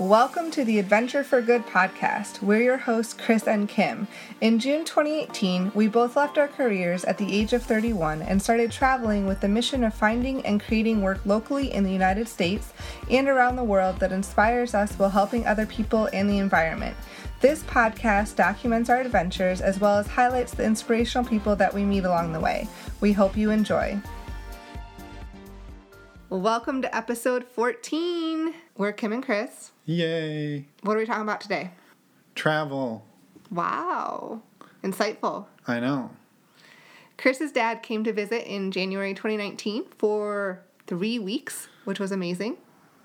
Welcome to the Adventure for Good podcast. We're your hosts, Chris and Kim. In June 2018, we both left our careers at the age of 31 and started traveling with the mission of finding and creating work locally in the United States and around the world that inspires us while helping other people and the environment. This podcast documents our adventures as well as highlights the inspirational people that we meet along the way. We hope you enjoy. Welcome to episode 14. We're Kim and Chris. Yay. What are we talking about today? Travel. Wow. Insightful. I know. Chris's dad came to visit in January 2019 for three weeks, which was amazing.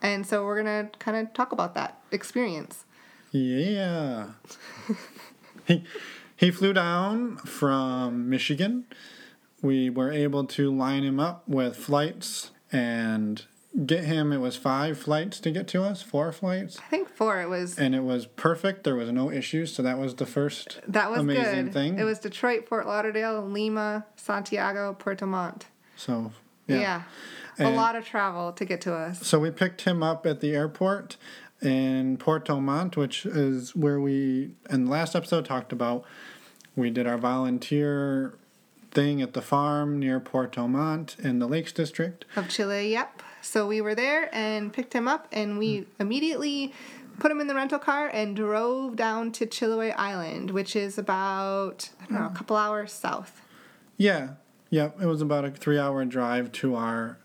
And so we're going to kind of talk about that experience. Yeah. he, he flew down from Michigan. We were able to line him up with flights and get him. It was five flights to get to us, four flights. I think four. It was. And it was perfect. There was no issues. So that was the first that was amazing good. thing. It was Detroit, Fort Lauderdale, Lima, Santiago, Puerto Montt. So, Yeah. yeah. A And- lot of travel to get to us. So we picked him up at the airport in Puerto Montt, which is where we, in the last episode, talked about. We did our volunteer thing at the farm near Puerto Montt in the Lakes District. Of Chile, yep. So we were there and picked him up, and we hmm. immediately put him in the rental car and drove down to Chiloé Island, which is about, I don't know, a hmm. couple hours south. Yeah, yep. It was about a three-hour drive to our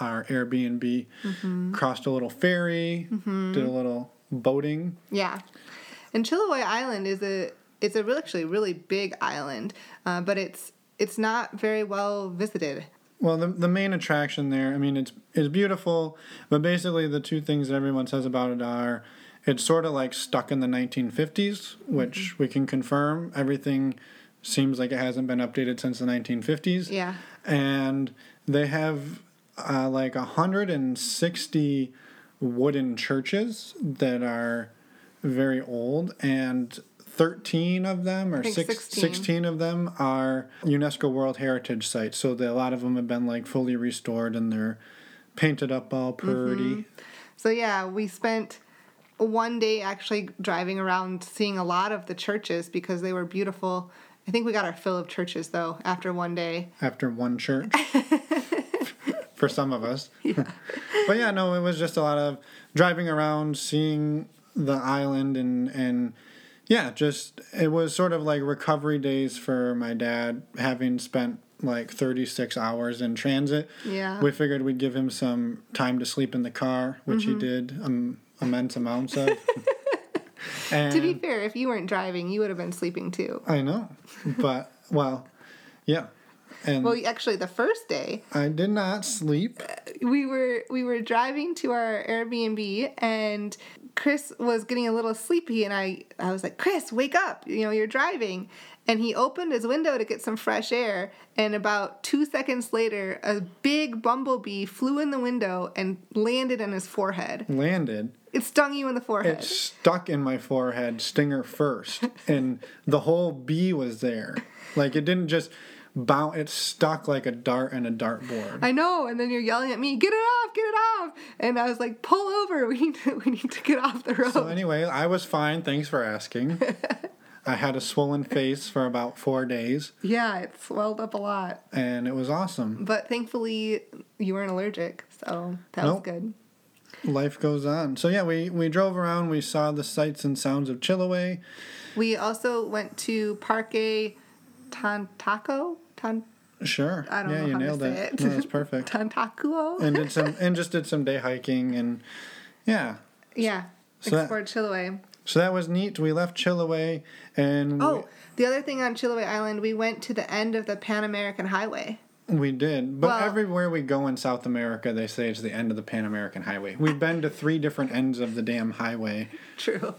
our Airbnb. Mm-hmm. Crossed a little ferry, mm-hmm. did a little boating. Yeah. And Chiloé Island is a it's a really, actually really big island, uh, but it's it's not very well visited. Well, the, the main attraction there, I mean, it's it's beautiful, but basically the two things that everyone says about it are, it's sort of like stuck in the 1950s, which we can confirm. Everything seems like it hasn't been updated since the 1950s. Yeah. And they have uh, like 160 wooden churches that are very old and 13 of them or six, 16. 16 of them are UNESCO World Heritage sites. So the, a lot of them have been like fully restored and they're painted up all pretty. Mm-hmm. So yeah, we spent one day actually driving around seeing a lot of the churches because they were beautiful. I think we got our fill of churches though after one day. after one church for some of us. Yeah. but yeah, no, it was just a lot of driving around, seeing the island, and and yeah, just it was sort of like recovery days for my dad, having spent like 36 hours in transit. Yeah. We figured we'd give him some time to sleep in the car, which he did um, immense amounts of. and To be fair, if you weren't driving, you would have been sleeping too. I know, but well, yeah. And Well, actually, the first day I did not sleep. we were we were driving to our Airbnb and Chris was getting a little sleepy and I I was like, "Chris, wake up. You know, you're driving." And he opened his window to get some fresh air and about 2 seconds later, a big bumblebee flew in the window and landed on his forehead. landed. It stung you in the forehead. It stuck in my forehead, stinger first, and the whole bee was there. Like it didn't just bounce; it stuck like a dart in a dartboard. I know, and then you're yelling at me, "Get it off, get it off!" And I was like, "Pull over, we need to, we need to get off the road." So anyway, I was fine. Thanks for asking. I had a swollen face for about four days, yeah, it swelled up a lot. and it was awesome. But thankfully, you weren't allergic, so that was Nope. good. Life goes on. So yeah, we we drove around. We saw the sights and sounds of Chiloé. We also went to Parque Tantaco. Tan- Sure. I don't yeah, know you how to nailed say it. it. No, that's perfect. Tantacuo. and did some and just did some day hiking and yeah. yeah, So that- explored Chiloé. So that was neat. We left Chiloé and we- Oh, the other thing on Chiloé Island, we went to the end of the Pan American Highway. We did, but Well- everywhere we go in South America, they say it's the end of the Pan American Highway. We've been to three different ends of the damn highway, True.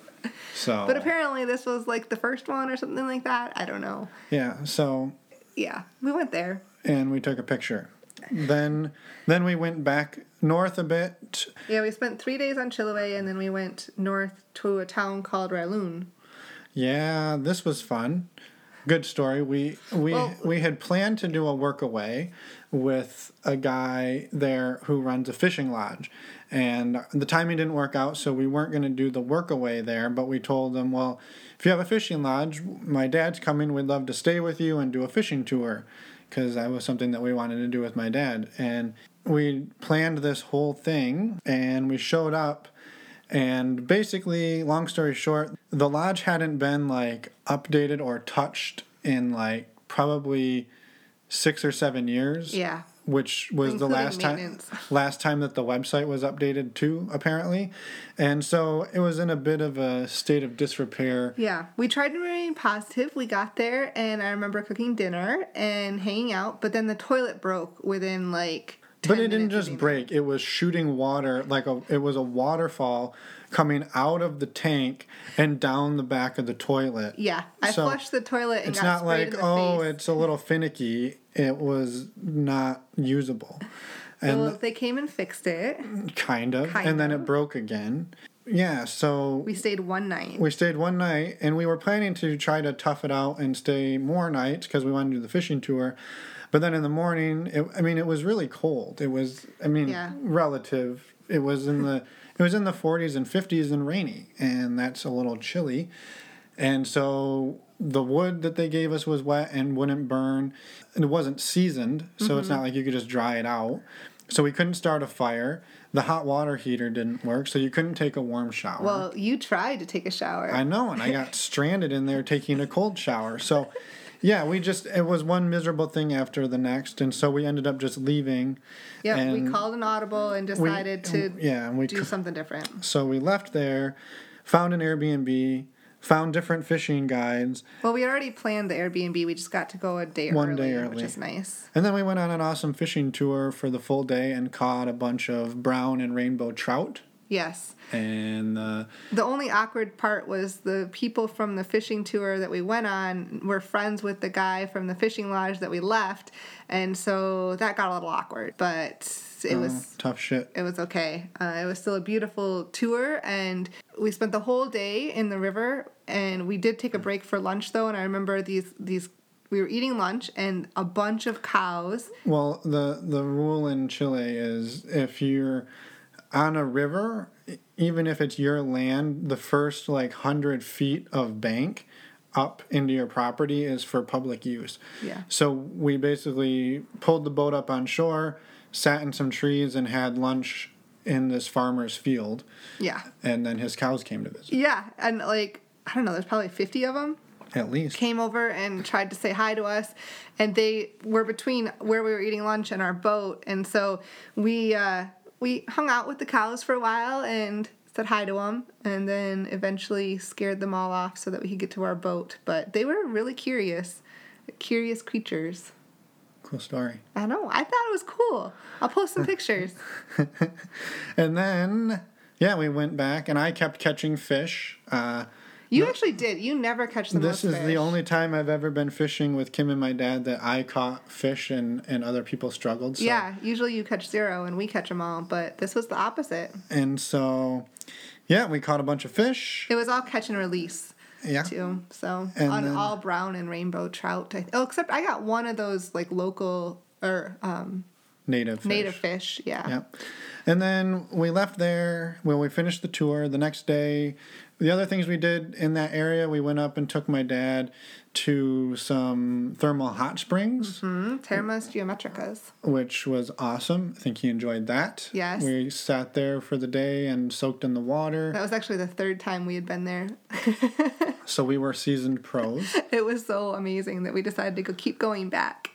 So But apparently, this was like the first one or something like that. I don't know. yeah. So Yeah, we went there. and we took a picture. Then then we went back north a bit. Yeah, we spent three days on Chiloé and then we went north to a town called Ralun. Yeah, this was fun. Good story. We we Well- we had planned to do a work away, with a guy there who runs a fishing lodge. And the timing didn't work out, so we weren't going to do the workaway there, but we told them, well, if you have a fishing lodge, my dad's coming, we'd love to stay with you and do a fishing tour because that was something that we wanted to do with my dad. And we planned this whole thing and we showed up and basically long story short the lodge hadn't been like updated or touched in like probably six or seven years Yeah. which was the last time last time that the website was updated too apparently and so it was in a bit of a state of disrepair Yeah, we tried to remain positive. We got there, and I remember cooking dinner and hanging out. But then the toilet broke within like. 10 but it didn't just break it was shooting water like a it was a waterfall coming out of the tank and down the back of the toilet. Yeah, I So, flushed the toilet and it's got not like oh face. it's a little finicky it was not usable and So they came and fixed it. kind of Kind and then it broke again yeah so We stayed one night. we stayed one night and we were planning to try to tough it out and stay more nights because we wanted to do the fishing tour but then in the morning it, i mean it was really cold it was i mean Yeah. relative it was in the it was in the 40s and 50s and rainy and that's a little chilly and so the wood that they gave us was wet and wouldn't burn and it wasn't seasoned so it's not Mm-hmm. like you could just dry it out so we couldn't start a fire the hot water heater didn't work so you couldn't take a warm shower well, you tried to take a shower. I know, and I got stranded in there taking a cold shower. So, yeah, we just it was one miserable thing after the next, and so we ended up just leaving. Yep, we called an audible and we- decided to yeah, we do something different. so we left there, found an Airbnb, found different fishing guides, Well, we already planned the Airbnb. We just got to go a day One early, day which is nice. and then we went on an awesome fishing tour for the full day and caught a bunch of brown and rainbow trout. Yes. And uh, The only awkward part was the people from the fishing tour that we went on were friends with the guy from the fishing lodge that we left, and so that got a little awkward. But it uh, was tough shit. it was okay. Uh, it was still a beautiful tour, and we spent the whole day in the river. And we did take a break for lunch though, and I remember these these. We were eating lunch, and a bunch of cows. Well, the the rule in Chile is if you're on a river, even if it's your land, the first like hundred feet of bank up into your property is for public use. Yeah. So we basically pulled the boat up on shore, sat in some trees, and had lunch in this farmer's field, Yeah, and then his cows came to visit. yeah, and like I don't know, there's probably fifty of them. At least. came over and tried to say hi to us and they were between where we were eating lunch and our boat and so we uh, we hung out with the cows for a while and said hi to them and then eventually scared them all off so that we could get to our boat. But they were really curious curious creatures. Cool story. i know. I thought it was cool. I'll post some pictures. And then, yeah, we went back, and I kept catching fish. Uh, you actually did you never catch the this is fish. the only time I've ever been fishing with Kim and my dad that I caught fish and, and other people struggled. So. yeah usually you catch zero and we catch them all but this was the opposite And so, yeah, we caught a bunch of fish. it was all catch and release Yeah. too. So And on then- all brown and rainbow trout. I, oh, except I got one of those like local or um, Native fish. native fish. Yeah. Yep. And then we left there when we finished the tour. The next day, the other things we did in that area, we went up and took my dad to some thermal hot springs, Mm, Termas geometricas. which was awesome. I think he enjoyed that. Yes. We sat there for the day and soaked in the water. That was actually the third time we had been there. So we were seasoned pros. it was so amazing that we decided to go keep going back.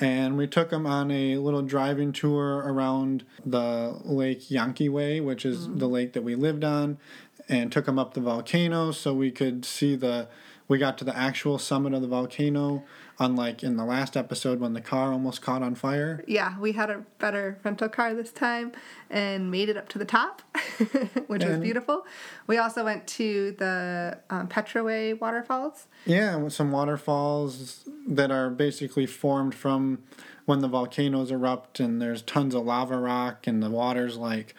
and we took him on a little driving tour around the Lake Llanquihue, which is the lake that we lived on, and took him up the volcano so we could see the. We got to the actual summit of the volcano, unlike in the last episode when the car almost caught on fire. Yeah, we had a better rental car this time and made it up to the top, which was beautiful. We also went to the um, Petrohué waterfalls. Yeah, some waterfalls that are basically formed from when the volcanoes erupt and there's tons of lava rock and the water's like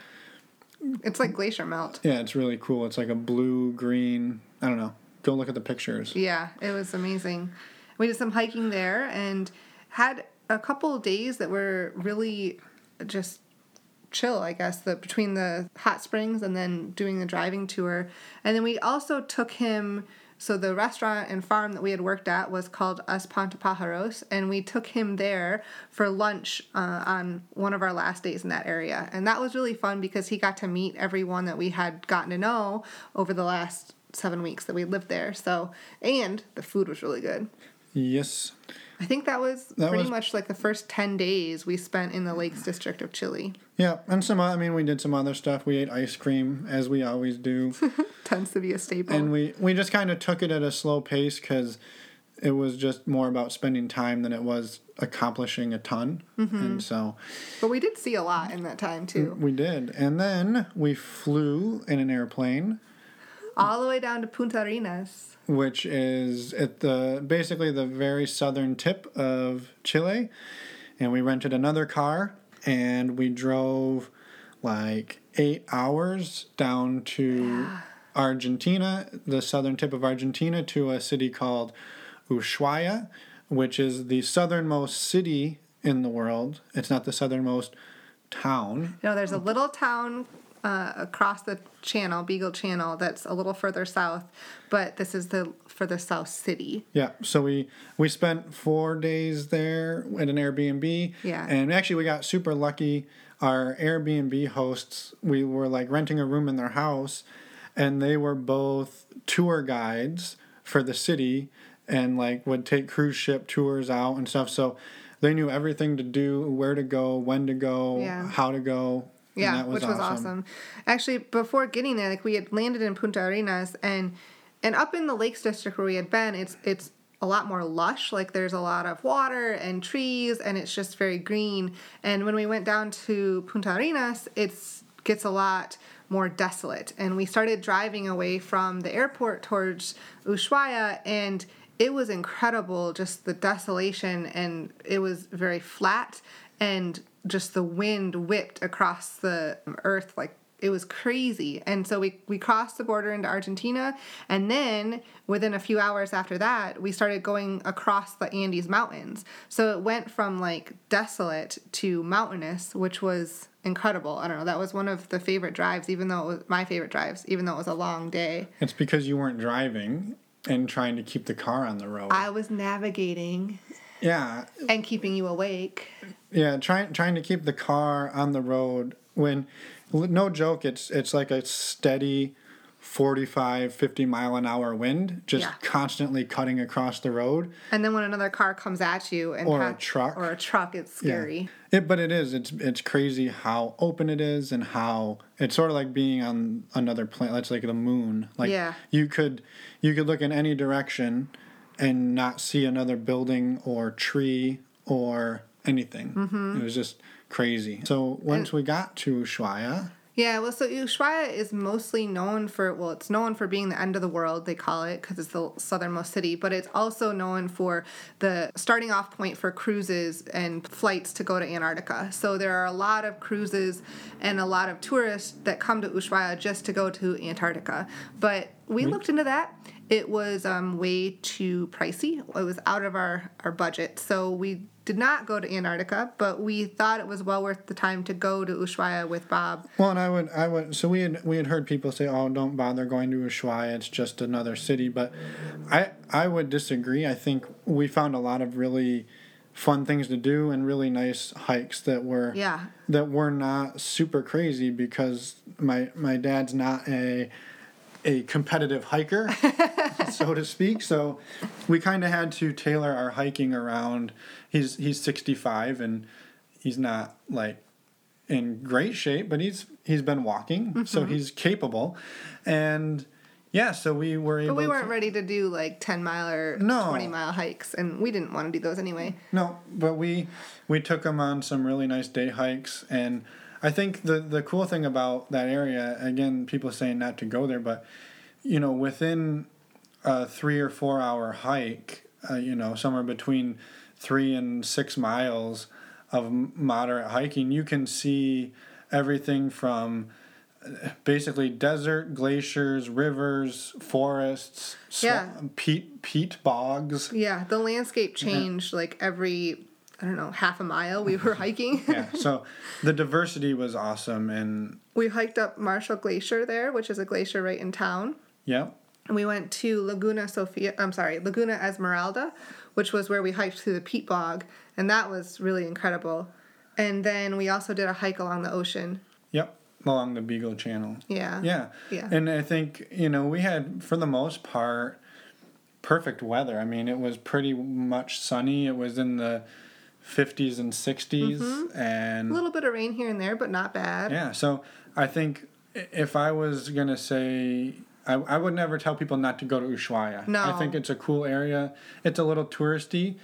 It's like glacier melt. yeah, it's really cool. It's like a blue green. I don't know. Go look at the pictures. Yeah, it was amazing. We did some hiking there and had a couple days that were really just chill, I guess, the between the hot springs and then doing the driving tour. And then we also took him so the restaurant and farm that we had worked at was called Espantapajaros, and we took him there for lunch uh, on one of our last days in that area. And that was really fun because he got to meet everyone that we had gotten to know over the last seven weeks that we lived there. So, and the food was really good. Yes. I think that was That pretty was- much like the first 10 days we spent in the Lakes District of Chile. Yeah, and some. I mean, we did some other stuff. We ate ice cream as we always do, Tends to be a staple. and we we just kind of took it at a slow pace because it was just more about spending time than it was accomplishing a ton. Mm-hmm. And so but we did see a lot in that time too. we did. And then we flew in an airplane, All the way down to Punta Arenas. which is at the basically the very southern tip of Chile. And we rented another car and we drove like eight hours down to Argentina, the southern tip of Argentina, to a city called Ushuaia, which is the southernmost city in the world. It's not the southernmost town. Know, there's a little town uh, across the channel, Beagle Channel, that's a little further south, but this is the for the south city. Yeah, so we we spent four days there at an Airbnb. Yeah. and actually we got super lucky. Our Airbnb hosts, we were like renting a room in their house, and they were both tour guides for the city, and like would take cruise ship tours out and stuff. So they knew everything to do, where to go, when to go, Yeah. how to go. Yeah, that which was awesome. Actually, before getting there, like we had landed in Punta Arenas and and up in the Lakes District where we had been, it's it's a lot more lush. Like there's a lot of water and trees, and it's just very green. And when we went down to Punta Arenas, it's gets a lot more desolate. And we started driving away from the airport towards Ushuaia, and it was incredible, just the desolation, and it was very flat, and just the wind whipped across the earth like it was crazy. And so we, we crossed the border into Argentina. And then within a few hours after that, we started going across the Andes Mountains. So it went from like desolate to mountainous, which was incredible. I don't know. That was one of the favorite drives, even though it was my favorite drives, even though it was a long day. It's because you weren't driving and trying to keep the car on the road. I was navigating yeah, and keeping you awake. Yeah, trying trying to keep the car on the road when no joke it's it's like a steady 45 50 mile an hour wind just Yeah. constantly cutting across the road. And then when another car comes at you and Or a truck. or a truck, it's scary Yeah. It but it is it's it's crazy how open it is and how it's sort of like being on another planet. It's like the moon. Like Yeah. you could you could look in any direction and not see another building or tree or anything. Mm-hmm. It was just crazy. So once we got to Ushuaia, Yeah, well, so Ushuaia is mostly known for, well, it's known for being the end of the world, they call it, because it's the southernmost city, but it's also known for the starting off point for cruises and flights to go to Antarctica. So there are a lot of cruises and a lot of tourists that come to Ushuaia just to go to Antarctica. But we looked into that. It was um, way too pricey. It was out of our, our budget. So we did not go to Antarctica, but we thought it was well worth the time to go to Ushuaia with Bob Well, and I would, I would. So we had we had heard people say, "Oh, don't bother going to Ushuaia; it's just another city." But I, I would disagree. I think we found a lot of really fun things to do and really nice hikes that were Yeah. that were not super crazy because my my dad's not a a competitive hiker, so to speak. So we kind of had to tailor our hiking around. He's he's 65 and he's not like in great shape, but he's he's been walking, so Mm-hmm. he's capable, and yeah, so we were able. But we weren't to, ready to do like 10 mile or No. 20 mile hikes, and we didn't want to do those anyway. No, but we we took him on some really nice day hikes, and I think the the cool thing about that area, again, people saying not to go there, but you know, within a three or four hour hike, uh, you know, somewhere between three and six miles of moderate hiking, you can see everything from uh, basically desert, glaciers, rivers, forests, sw- Yeah. peat peat bogs. Yeah, the landscape changed like every I don't know, half a mile we were hiking. yeah. So the diversity was awesome, and we hiked up Martial Glacier there, which is a glacier right in town. Yep. And we went to Laguna Sofia. I'm sorry, Laguna Esmeralda, which was where we hiked through the peat bog, and that was really incredible. And then we also did a hike along the ocean. Yep. Along the Beagle Channel. Yeah. Yeah. Yeah. And I think you know we had for the most part perfect weather. I mean, it was pretty much sunny. It was in the 50s and 60s Mm-hmm. and A little bit of rain here and there, but not bad. yeah so i think if i was gonna say I, I would never tell people not to go to ushuaia No. i think it's a cool area it's a little touristy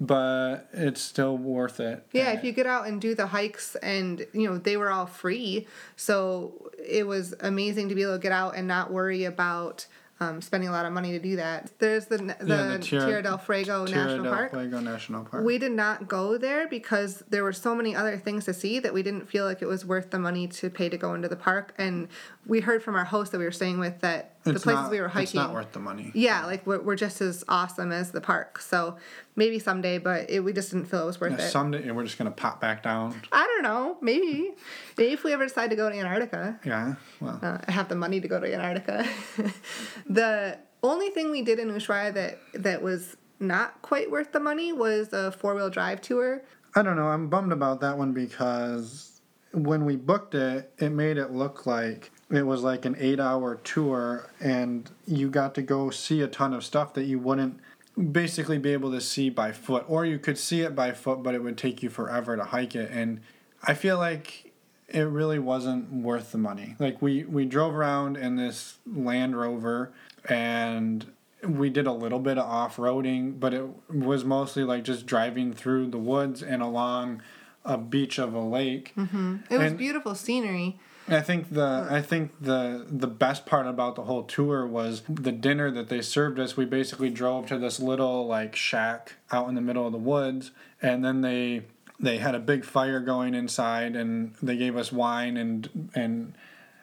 but it's still worth it Yeah, if you get out and do the hikes, and you know they were all free, so it was amazing to be able to get out and not worry about um, spending a lot of money to do that. There's the the, Yeah, the Tierra, Tierra- del Fuego Tierra National del Park. Fuego National Park. We did not go there because there were so many other things to see that we didn't feel like it was worth the money to pay to go into the park. And we heard from our host that we were staying with that the places not- we were hiking. It's not worth the money. yeah, like we're, we're just as awesome as the park. So maybe someday, but it, we just didn't feel it was worth Yeah, it. someday and we're just gonna pop back down. I don't know. Maybe. Maybe if we ever decide to go to Antarctica. Yeah. Well. Uh, I have the money to go to Antarctica. the only thing we did in Ushuaia that that was not quite worth the money was a four wheel drive tour. I don't know. I'm bummed about that one because when we booked it, it made it look like it was like an eight hour tour and you got to go see a ton of stuff that you wouldn't basically be able to see by foot. Or you could see it by foot, but it would take you forever to hike it. And I feel like it really wasn't worth the money. Like we, we drove around in this Land Rover and we did a little bit of off-roading, but it was mostly like just driving through the woods and along a beach of a lake. Mm-hmm. It was And- beautiful scenery. I think the I think the the best part about the whole tour was the dinner that they served us. We basically drove to this little like shack out in the middle of the woods, and then they they had a big fire going inside, and they gave us wine and and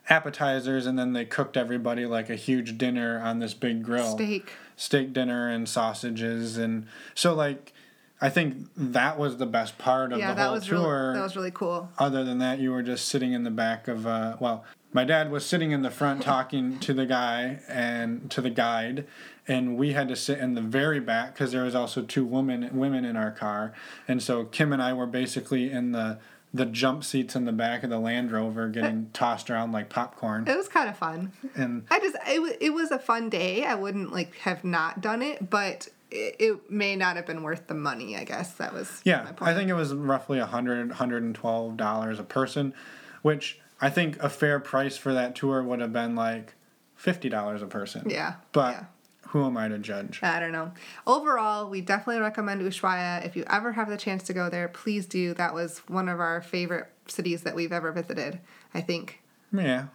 appetizers, and then they cooked everybody like a huge dinner on this big grill Steak. steak dinner and sausages, and so like. I think that was the best part of Yeah, the whole tour really that was really cool. other than that, you were just sitting in the back of uh, well, my dad was sitting in the front talking to the guy and to the guide, and we had to sit in the very back because there was also two women women in our car, and so Kim and I were basically in the the jump seats in the back of the Land Rover getting tossed around like popcorn, It was kind of fun. and I just it, it was a fun day. I wouldn't like have not done it, but it, it may not have been worth the money. I guess that was Yeah. I think it was roughly a hundred, hundred and twelve dollars a person, which I think a fair price for that tour would have been like fifty dollars a person. Yeah, but yeah. who am I to judge? I don't know. Overall, we definitely recommend Ushuaia. If you ever have the chance to go there, please do. That was one of our favorite cities that we've ever visited. I think. Yeah,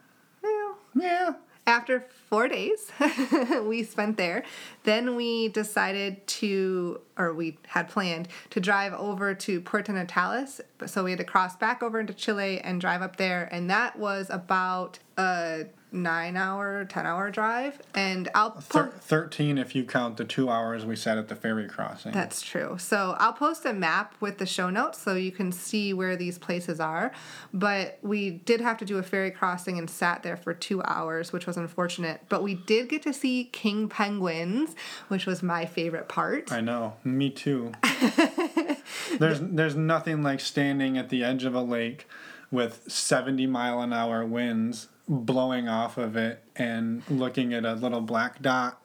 Well, yeah. After four days we spent there then we decided to or we had planned to drive over to puerto natales. So we had to cross back over into chile and drive up there. And that was about a nine hour ten hour drive and i'll Thir- Thirteen if you count the two hours we sat at the ferry crossing. that's true. So I'll post a map with the show notes so you can see where these places are. But we did have to do a ferry crossing and sat there for two hours, which was unfortunate. But we did get to see king penguins, which was my favorite part. I know. Me too. there's there's nothing like standing at the edge of a lake with 70 mile an hour winds blowing off of it and looking at a little black dot.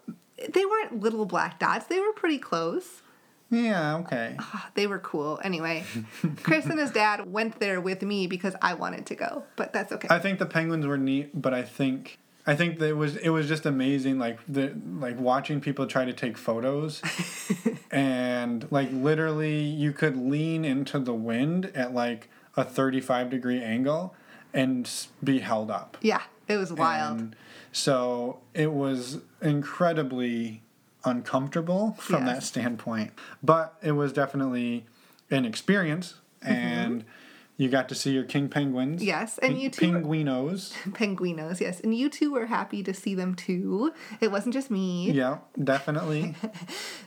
They weren't little black dots, they were pretty close. Yeah, okay. Ah, They were cool. Anyway, Chris and his dad went there with me because I wanted to go, but that's okay. I think the penguins were neat, but I think I think that it was it was just amazing like the like watching people try to take photos and like literally you could lean into the wind at like a 35 degree angle and be held up. yeah, it was wild. And so it was incredibly uncomfortable from that standpoint. But it was definitely an experience Mm-hmm. and You got to see your king penguins. Yes, and you two Penguinos. penguinos, yes, and you two were happy to see them too. It wasn't just me. Yeah, definitely.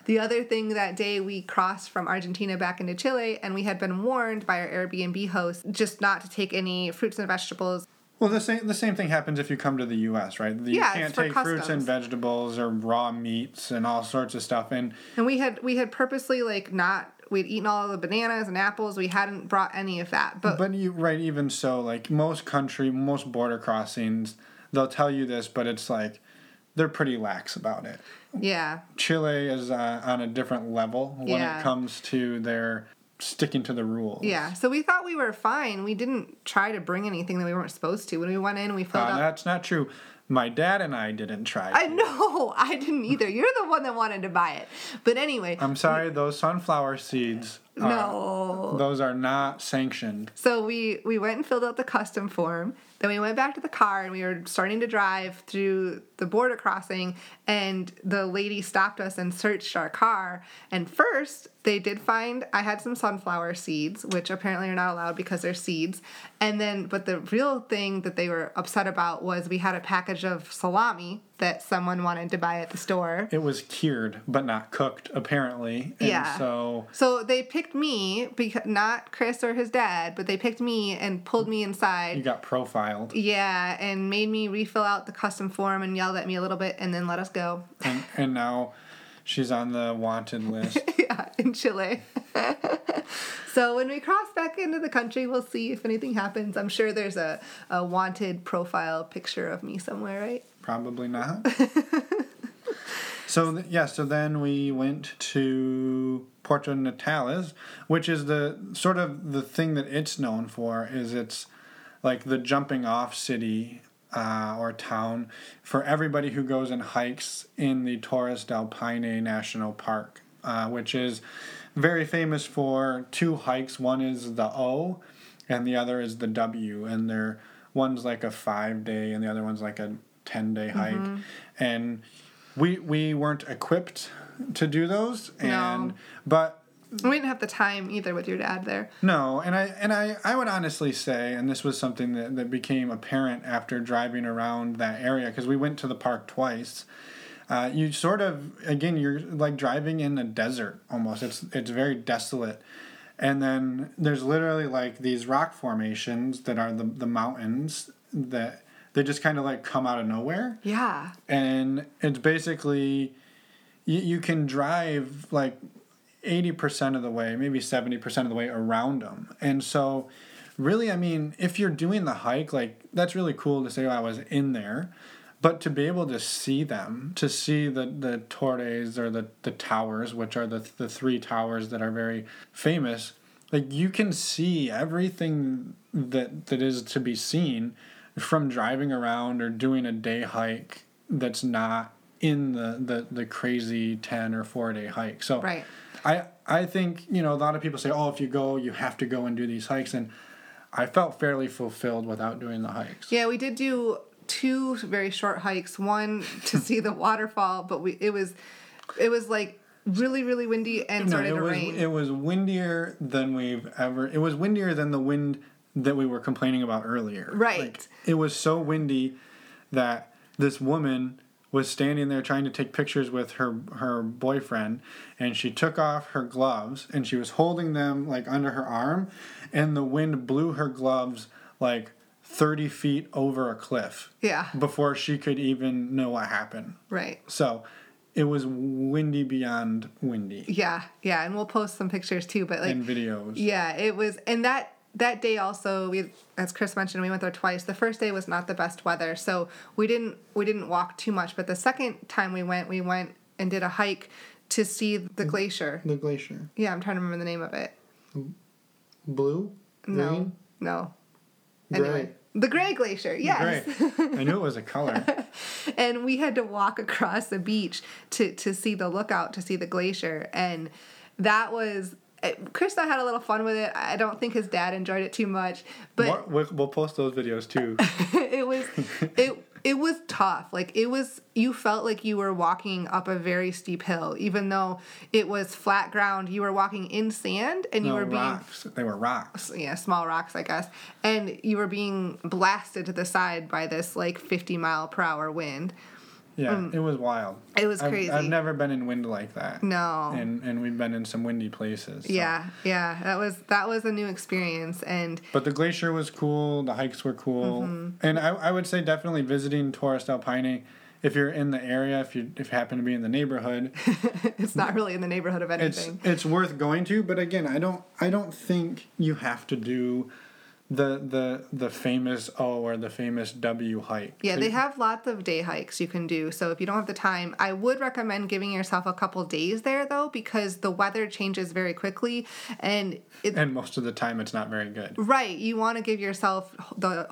The other thing that day we crossed from Argentina back into Chile, and we had been warned by our Airbnb host just not to take any fruits and vegetables. Well, the same the same thing happens if you come to the U.S., right? You Yeah, can't take fruits and vegetables or raw meats and all sorts of stuff. And And we had we had purposely like not we'd eaten all the bananas and apples. We hadn't brought any of that, but, but you right, even so, like most country, most border crossings, they'll tell you this, but it's like they're pretty lax about it. yeah, Chile is uh, on a different level when Yeah. it comes to their sticking to the rules. yeah. So we thought we were fine. We didn't try to bring anything that we weren't supposed to. When we went in, we filled Uh, up. that's not true. My dad and I didn't try. I to. know I didn't either. You're the one that wanted to buy it. But anyway, I'm sorry, those sunflower seeds. Are, no. Those are not sanctioned. So we we went and filled out the custom form. Then we went back to the car and we were starting to drive through the border crossing and the lady stopped us and searched our car. And first, they did find I had some sunflower seeds, which apparently are not allowed because they're seeds. And then but the real thing that they were upset about was we had a package of salami that someone wanted to buy at the store. It was cured, but not cooked, apparently. And Yeah. So So they picked me, because not Chris or his dad, but they picked me and pulled me inside. you got profiled. Yeah, and made me refill out the custom form and yelled at me a little bit and then let us go. And, and now she's on the wanted list. yeah, in Chile. so when we cross back into the country, we'll see if anything happens. I'm sure there's a, a wanted profile picture of me somewhere, right? Probably not. so th- yeah, so then we went to Puerto Natales, which is the sort of the thing that it's known for is it's like the jumping off city uh, or town for everybody who goes and hikes in the Torres del Paine National Park, uh, which is very famous for two hikes. One is the O, and the other is the W, and they're one's like a five day, and the other one's like a ten day hike, and we we weren't equipped to do those, and No. but We didn't have the time either with your dad there. no, and I and I, I would honestly say, and this was something that, that became apparent after driving around that area because we went to the park twice. Uh, you sort of again you're like driving in a desert almost. It's it's very desolate, and then there's literally like these rock formations that are the the mountains that they just kind of like come out of nowhere. Yeah. and it's basically you, you can drive like 80% of the way maybe 70% of the way around them and so really i mean if you're doing the hike like that's really cool to say oh, i was in there. But to be able to see them to see the, the torres or the, the towers which are the, the three towers that are very famous like you can see everything that that is to be seen from driving around or doing a day hike that's not in the the, the crazy 10 or 4 day hike so Right. i i think you know a lot of people say oh if you go you have to go and do these hikes and i felt fairly fulfilled without doing the hikes Yeah, we did do two very short hikes. One to see the waterfall, but we it was it was like really really windy and no, started it to was rain. it was windier than we've ever it was windier than the wind that we were complaining about earlier. Right. Like, it was so windy that this woman was standing there trying to take pictures with her her boyfriend and she took off her gloves and she was holding them like under her arm and the wind blew her gloves like 30 feet over a cliff yeah, before she could even know what happened. Right. so it was windy beyond windy. Yeah, yeah, and we'll post some pictures too. But like, and videos. Yeah, it was, and that that day also we, as Chris mentioned, we went there twice. The first day was not the best weather, so we didn't we didn't walk too much. But the second time we went, we went and did a hike to see the glacier. the glacier Yeah, I'm trying to remember the name of it. blue No, green no. gray Anyway, the Gray Glacier. Yes. Great. I knew it was a color. and we had to walk across the beach to to see the lookout to see the glacier and that was Chris and I had a little fun with it. I don't think his dad enjoyed it too much, but More- we'll, post those videos too. it was it it was tough. Like it was you felt like you were walking up a very steep hill, even though it was flat ground. You were walking in sand and you no, were being rocks. They were rocks. yeah, small rocks, I guess. And you were being blasted to the side by this like 50 mile per hour wind. Yeah, it was wild. It was I've- crazy. I've, never been in wind like that. No. And and we've been in some windy places. so. Yeah, yeah, that was that was a new experience, and But the glacier was cool. The hikes were cool, Mm-hmm. and I, I would say definitely visiting Torres del Paine. If you're in the area, if you if you happen to be in the neighborhood, it's not really in the neighborhood of anything. it's it's worth going to. But again, I don't I don't think you have to do the the the famous O or the famous W hike. Yeah, they have lots of day hikes you can do. So if you don't have the time, I would recommend giving yourself a couple days there though, because the weather changes very quickly, and it, and most of the time it's not very good. right, you want to give yourself the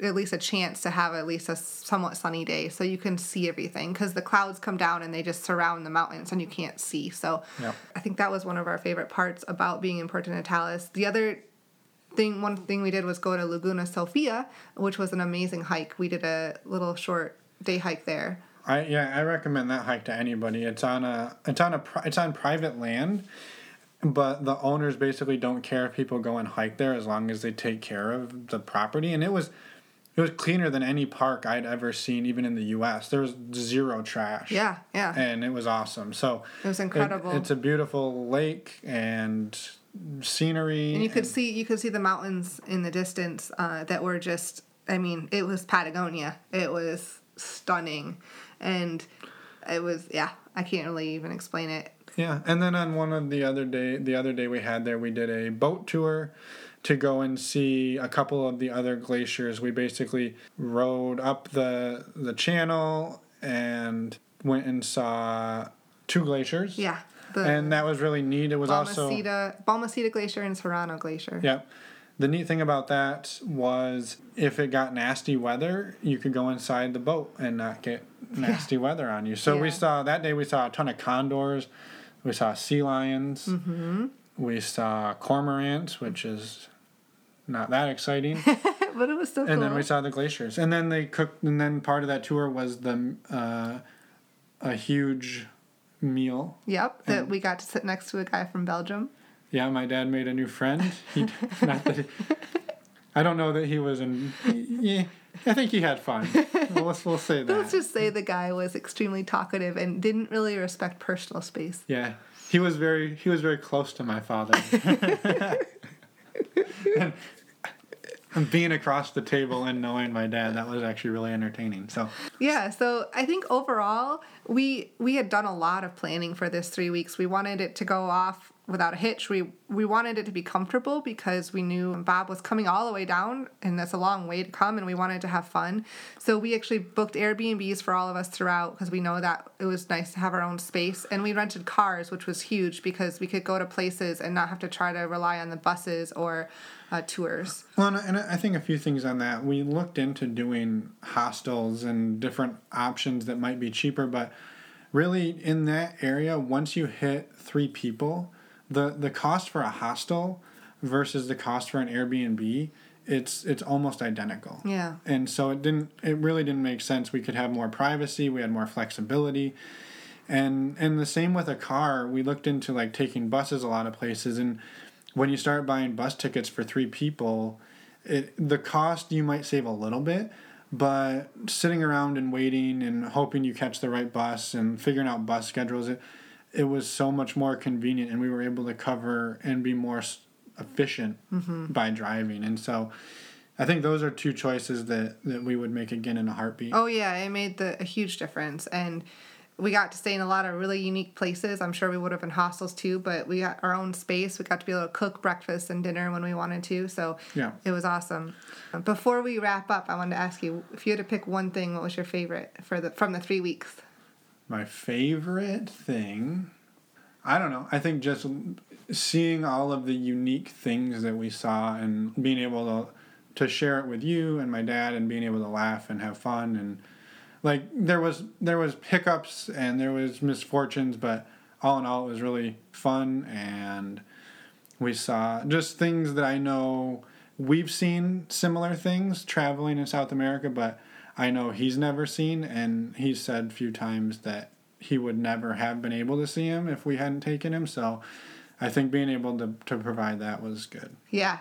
at least a chance to have at least a somewhat sunny day so you can see everything because the clouds come down and they just surround the mountains and you can't see so Yep. i think that was one of our favorite parts about being in puerto natales the other thing one thing we did was go to laguna sofia which was an amazing hike we did a little short day hike there I yeah, I recommend that hike to anybody. It's on a it's on a it's on private land, but the owners basically don't care if people go and hike there as long as they take care of the property. And it was it was cleaner than any park I'd ever seen, even in the U.S. There was zero trash. yeah yeah and it was awesome. So It was it- incredible. it's a beautiful lake and scenery. and you could see you could see the mountains in the distance uh, that were just i mean it was patagonia it was stunning and it was yeah i can't really even explain it Yeah, and then on one of the other day, the other day we had there, we did a boat tour to go and see a couple of the other glaciers. We basically rode up the the channel and went and saw two glaciers. yeah the and that was really neat. It was also balmaceda balmaceda glacier and serrano glacier Yep. The neat thing about that was if it got nasty weather, you could go inside the boat and not get nasty weather on you. So we saw that day we saw a ton of condors, we saw sea lions, Mm-hmm. we saw cormorants, which is not that exciting, but it was so and cool then we saw the glaciers. And then they cooked, and then part of that tour was the uh, a huge meal. yep that and- we got to sit next to a guy from belgium Yeah, my dad made a new friend. He, not that I don't know that he was in. Yeah, I think he had fun. Well, let's we'll say that. let's just say the guy was extremely talkative and didn't really respect personal space Yeah, he was very he was very close to my father. and being across the table and knowing my dad, that was actually really entertaining. So Yeah, so I think overall we we had done a lot of planning for this 3 weeks. We wanted it to go off without a hitch. We we wanted it to be comfortable because we knew Bob was coming all the way down and that's a long way to come and we wanted to have fun. So we actually booked Airbnbs for all of us throughout because we know that it was nice to have our own space and we rented cars which was huge because we could go to places and not have to try to rely on the buses or uh, tours. Well, and I- and I think a few things on that. We looked into doing hostels and different options that might be cheaper, but really in that area, once you hit three people, the the cost for a hostel versus the cost for an Airbnb, it's it's almost identical. Yeah. And so it didn't it really didn't make sense. We could have more privacy, we had more flexibility. And and the same with a car. We looked into like taking buses a lot of places and when you start buying bus tickets for 3 people, it the cost you might save a little bit, but sitting around and waiting and hoping you catch the right bus and figuring out bus schedules it it was so much more convenient and we were able to cover and be more efficient mm-hmm. by driving. And so I think those are two choices that, that we would make again in a heartbeat. Oh yeah, it made the a huge difference, and we got to stay in a lot of really unique places. I'm sure we would have been hostels too, but we got our own space. We got to be able to cook breakfast and dinner when we wanted to, so Yeah. it was awesome. Before we wrap up, I wanted to ask you if you had to pick one thing, what was your favorite for the from the three weeks? My favorite thing, I don't know. I think just seeing all of the unique things that we saw and being able to to share it with you and my dad and being able to laugh and have fun and like there was there was hiccups and there was misfortunes, but all in all it was really fun and we saw just things that I know we've seen similar things traveling in South America, but I know he's never seen, and he's said a few times that he would never have been able to see him if we hadn't taken him. So I think being able to, to provide that was good. Yeah,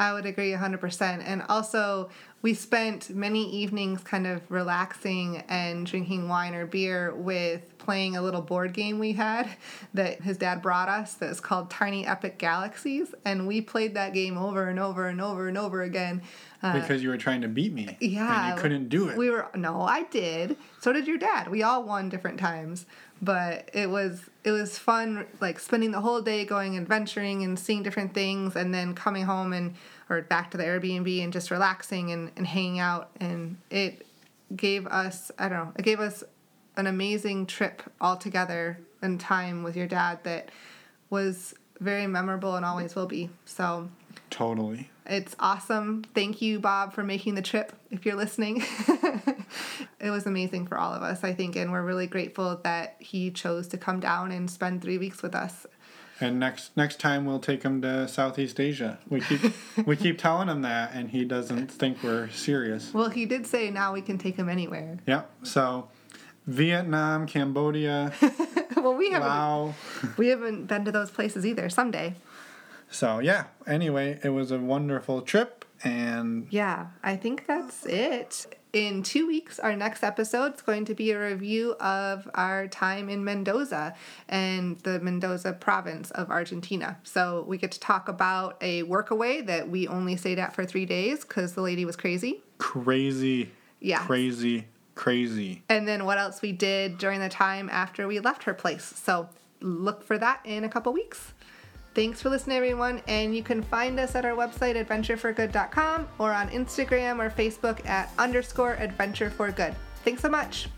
I would agree 100%. And also, we spent many evenings kind of relaxing and drinking wine or beer with playing a little board game we had that his dad brought us that's called Tiny Epic Galaxies. And we played that game over and over and over and over again. Uh, because you were trying to beat me. Yeah. And you couldn't do it. We were, no, I did. So did your dad. We all won different times but it was it was fun like spending the whole day going adventuring and seeing different things and then coming home and or back to the Airbnb and just relaxing and, and hanging out and it gave us I don't know it gave us an amazing trip all together and time with your dad that was very memorable and always will be so totally it's awesome. Thank you, Bob, for making the trip. If you're listening, it was amazing for all of us, I think, and we're really grateful that he chose to come down and spend three weeks with us. And next next time we'll take him to Southeast Asia. We keep we keep telling him that, and he doesn't think we're serious. Well, he did say now we can take him anywhere. Yeah. So, Vietnam, Cambodia. well, we haven't. Wow. we haven't been to those places either. Someday. So yeah. Anyway, it was a wonderful trip, and yeah, I think that's it. In two weeks, our next episode is going to be a review of our time in Mendoza and the Mendoza province of Argentina. So we get to talk about a workaway that we only stayed at for three days because the lady was crazy. Crazy. Yeah. Crazy. Crazy. And then what else we did during the time after we left her place. So look for that in a couple weeks. Thanks for listening, everyone, and you can find us at our website, adventureforgood.com, or on Instagram or Facebook at underscore adventure for good. Thanks so much.